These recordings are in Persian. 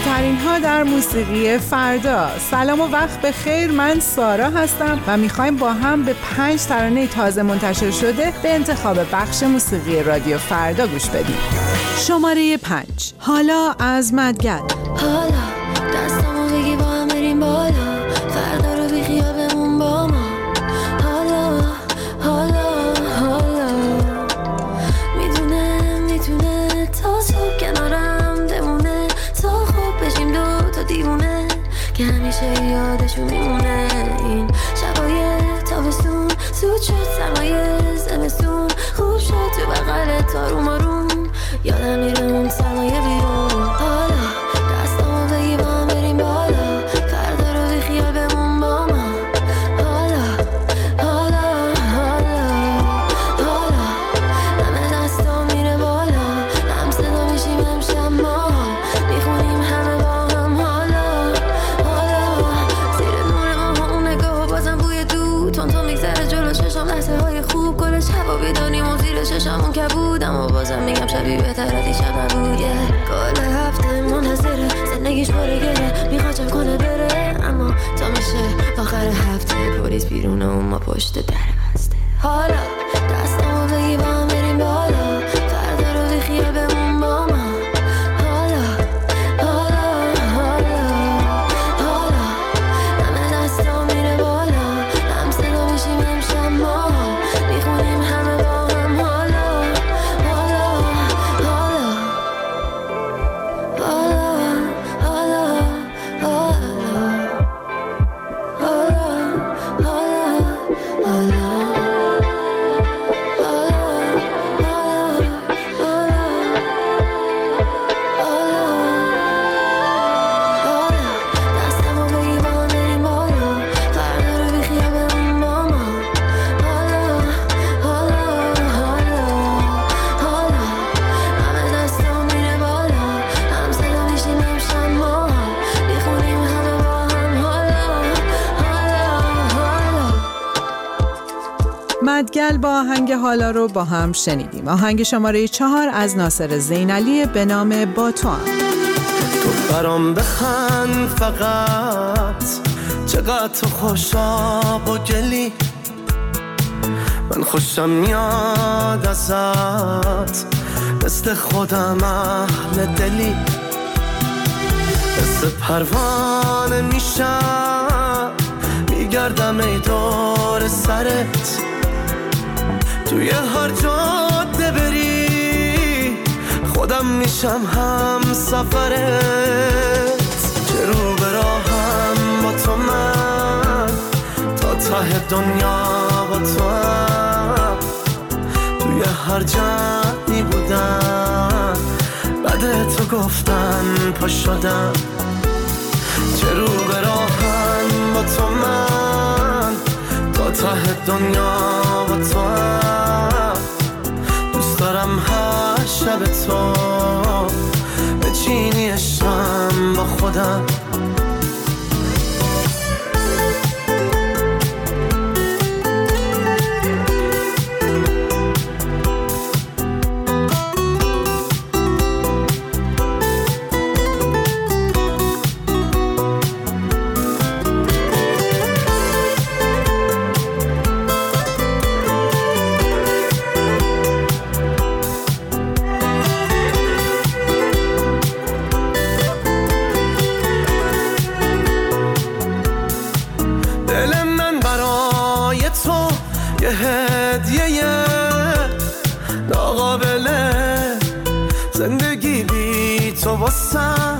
ترین ها در موسیقی فردا. سلام و وقت به خیر. من سارا هستم و می‌خوایم با هم به پنج ترانه تازه منتشر شده به انتخاب بخش موسیقی رادیو فردا گوش بدیم. شماره پنج. حالا از مدگل هفته. پلیس بیرونه و ما پشت در بسته. حالا مدگل با آهنگ حالا رو با هم شنیدیم. آهنگ شماره چهار از ناصر زینالی به نام با تو هم. تو برام بخند فقط. چقدر تو خوشاب و گلی. من خوشم میاد ازت. مثل خودم اهل دلی. مثل پروانه میشم. میگردم ای دور سرت. توی هر جاده بری. خودم میشم هم سفرت. که رو به راهم با تو من. تا ته دنیا با تو هم. توی هر جمعی بودم. بعد تو گفتن پا شدم. چه رو به راهم با تو من. تا ته دنیا با تو شب تو به چینی با خودم تو یه هدیه ناقابله زندگی بی تو واسم.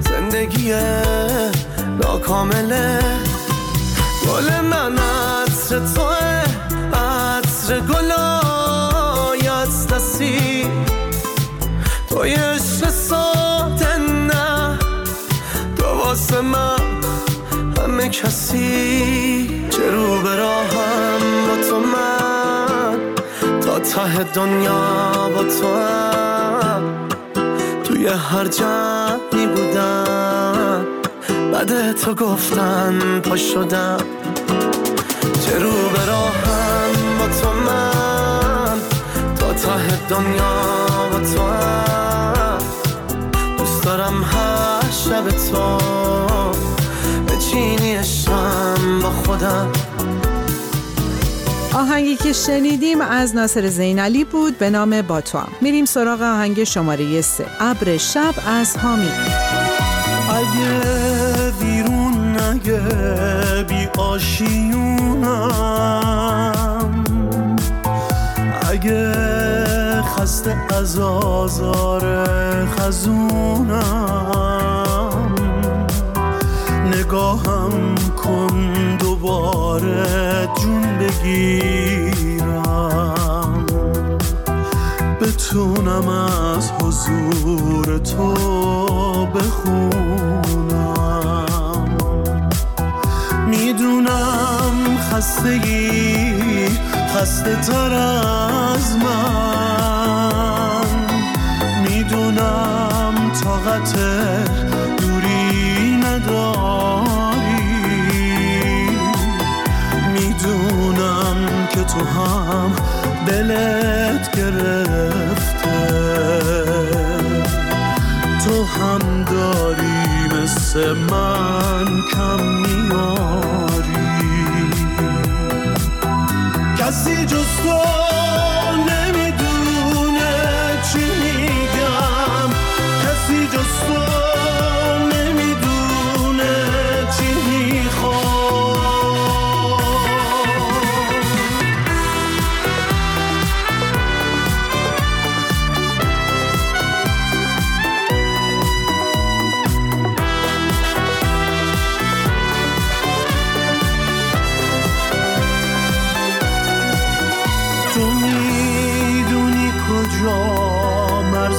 زندگی ناکامله. گل من عطر توه عطر گلای از دستی. توی عشق ساده نه تو واسه من همه کسی. رو به راهم با تو من تا ته دنیا با تو هم. توی هر جایی بودم بعد تو گفتن پا شدم. چه رو به راهم با تو من تا ته دنیا با تو هم. دوست دارم هر شب تو بچینی با خودم. آهنگی که شنیدیم از ناصر زینالی بود به نام با تو هم. میریم سراغ آهنگ شماره سه. ابر شب از حامی. اگه بیرون نگه بی آشیونم. اگه خسته از آزار خزونم. بگیرم. بتونم از حضور تو بخونم. می‌دونم خستگی خسته تر از من. می‌دونم طاقت تو هم دلت گرفته. تو هم داری مثل من کم میاری. کسی جز تو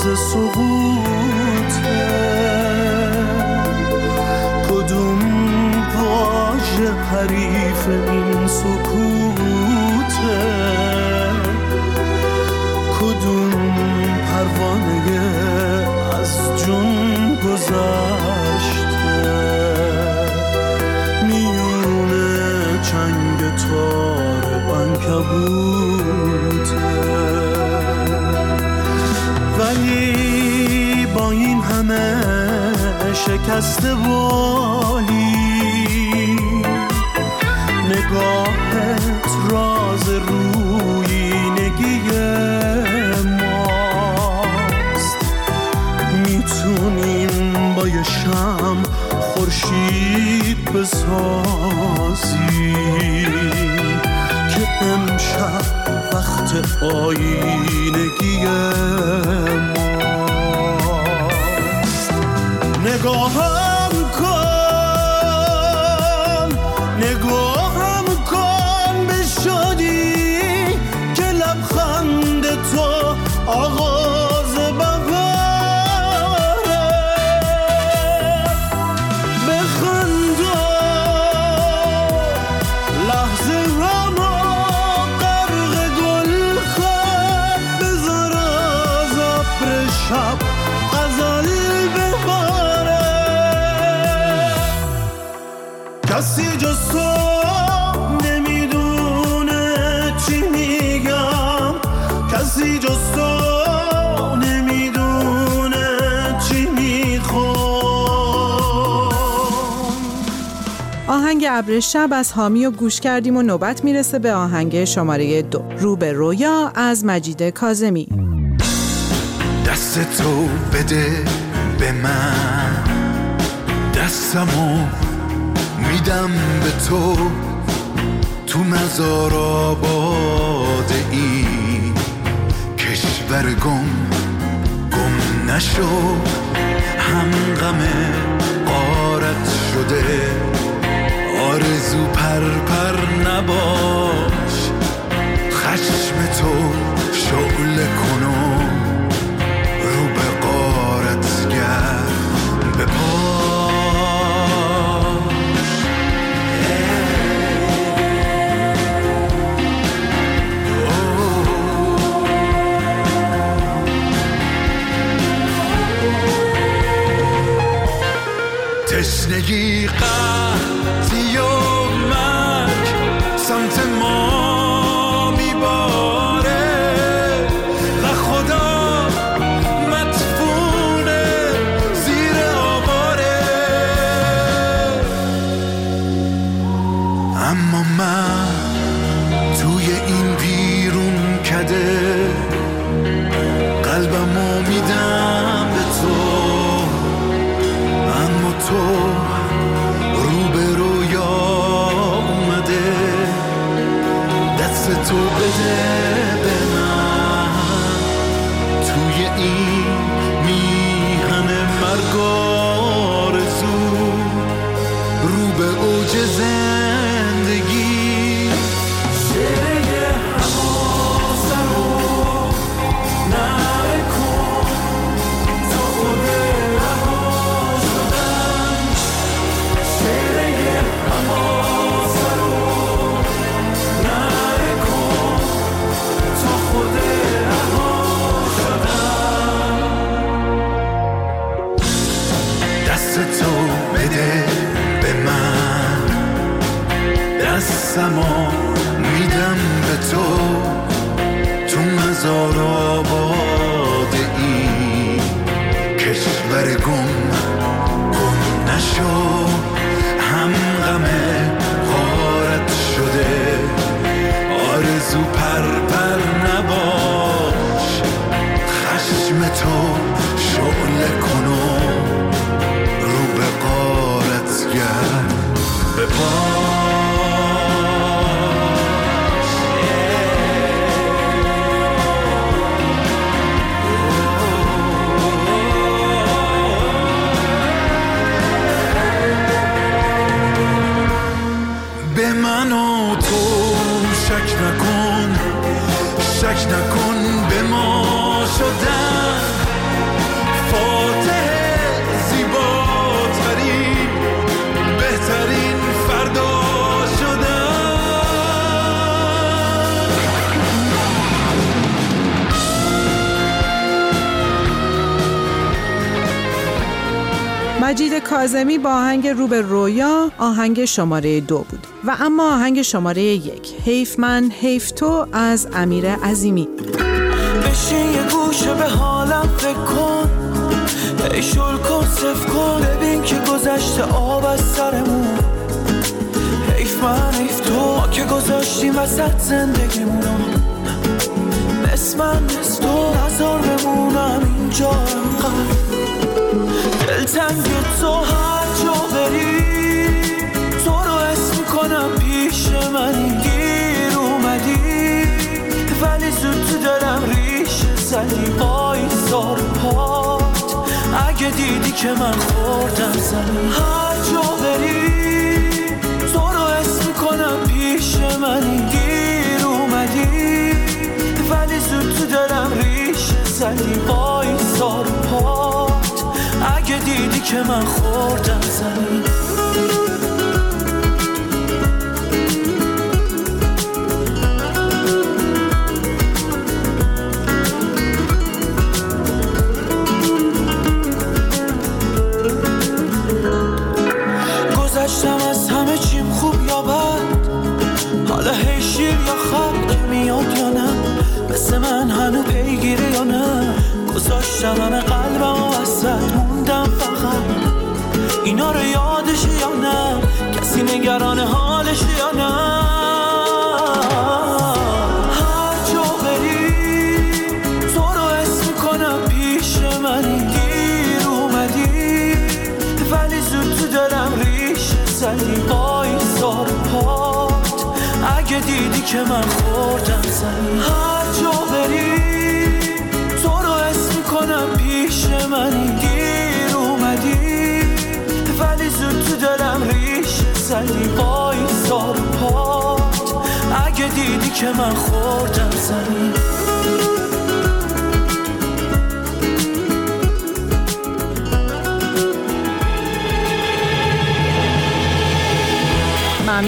مرز سقوطه کدوم واژه حریف این سکوته کدوم پروانه از جون گذشته شکست والی. نگاهت راز روینگی ماست. می‌تونیم با یه شم خورشید بسازیم که امشب وقت آینگی ماست نگاهم کن آهنگ ابر شب از حامی گوش کردیم و نوبت می‌رسه به آهنگ شماره دو. رو به رویا از مجید کازمی دست تو بده به من. دستمو میدم به تو. تو مزار آباد این کشور گم گم نشو. هم غم قارت شده. نباش. خشم تو شعله کنو رو به قارت گرد به تشنگی قطعی و کازمی با آهنگ رو رویا آهنگ شماره دو بود. و اما آهنگ شماره یک حیف من حیف تو از امیر عظیمی. بشین یه گوشه به حالم فکر کن. ای شل کن صف کن. ببین که گذشته آب از سرمون. حیف من حیف تو. ما که گذاشتیم وسط زندگیمونو مثل من مثل تو. نظر بمونم اینجا انقدر. دلتنگ تو هر جا بری. تو رو اسم کنم پیش منی. گیر اومدی. ولی زود تو دلم ریش زدی. وای زار پات اگه دیدی که من خوردم زمین. دیدی که من خوردم زمین گذشتم از همه چیم خوب یا بد؟ حالا هی شیر یا که میاد یا نه؟ مثل من هنو پیگیره یا نه؟ گذاشتم همه قلبم تو دلم ریش زدی وای زار پات اگه دیدی که من خوردم زمین هر جا بری تو رو اسم کنم پیش منی. گیر اومدی ولی زود تو دلم ریش زدی وای زار پات اگه دیدی که من خوردم زمین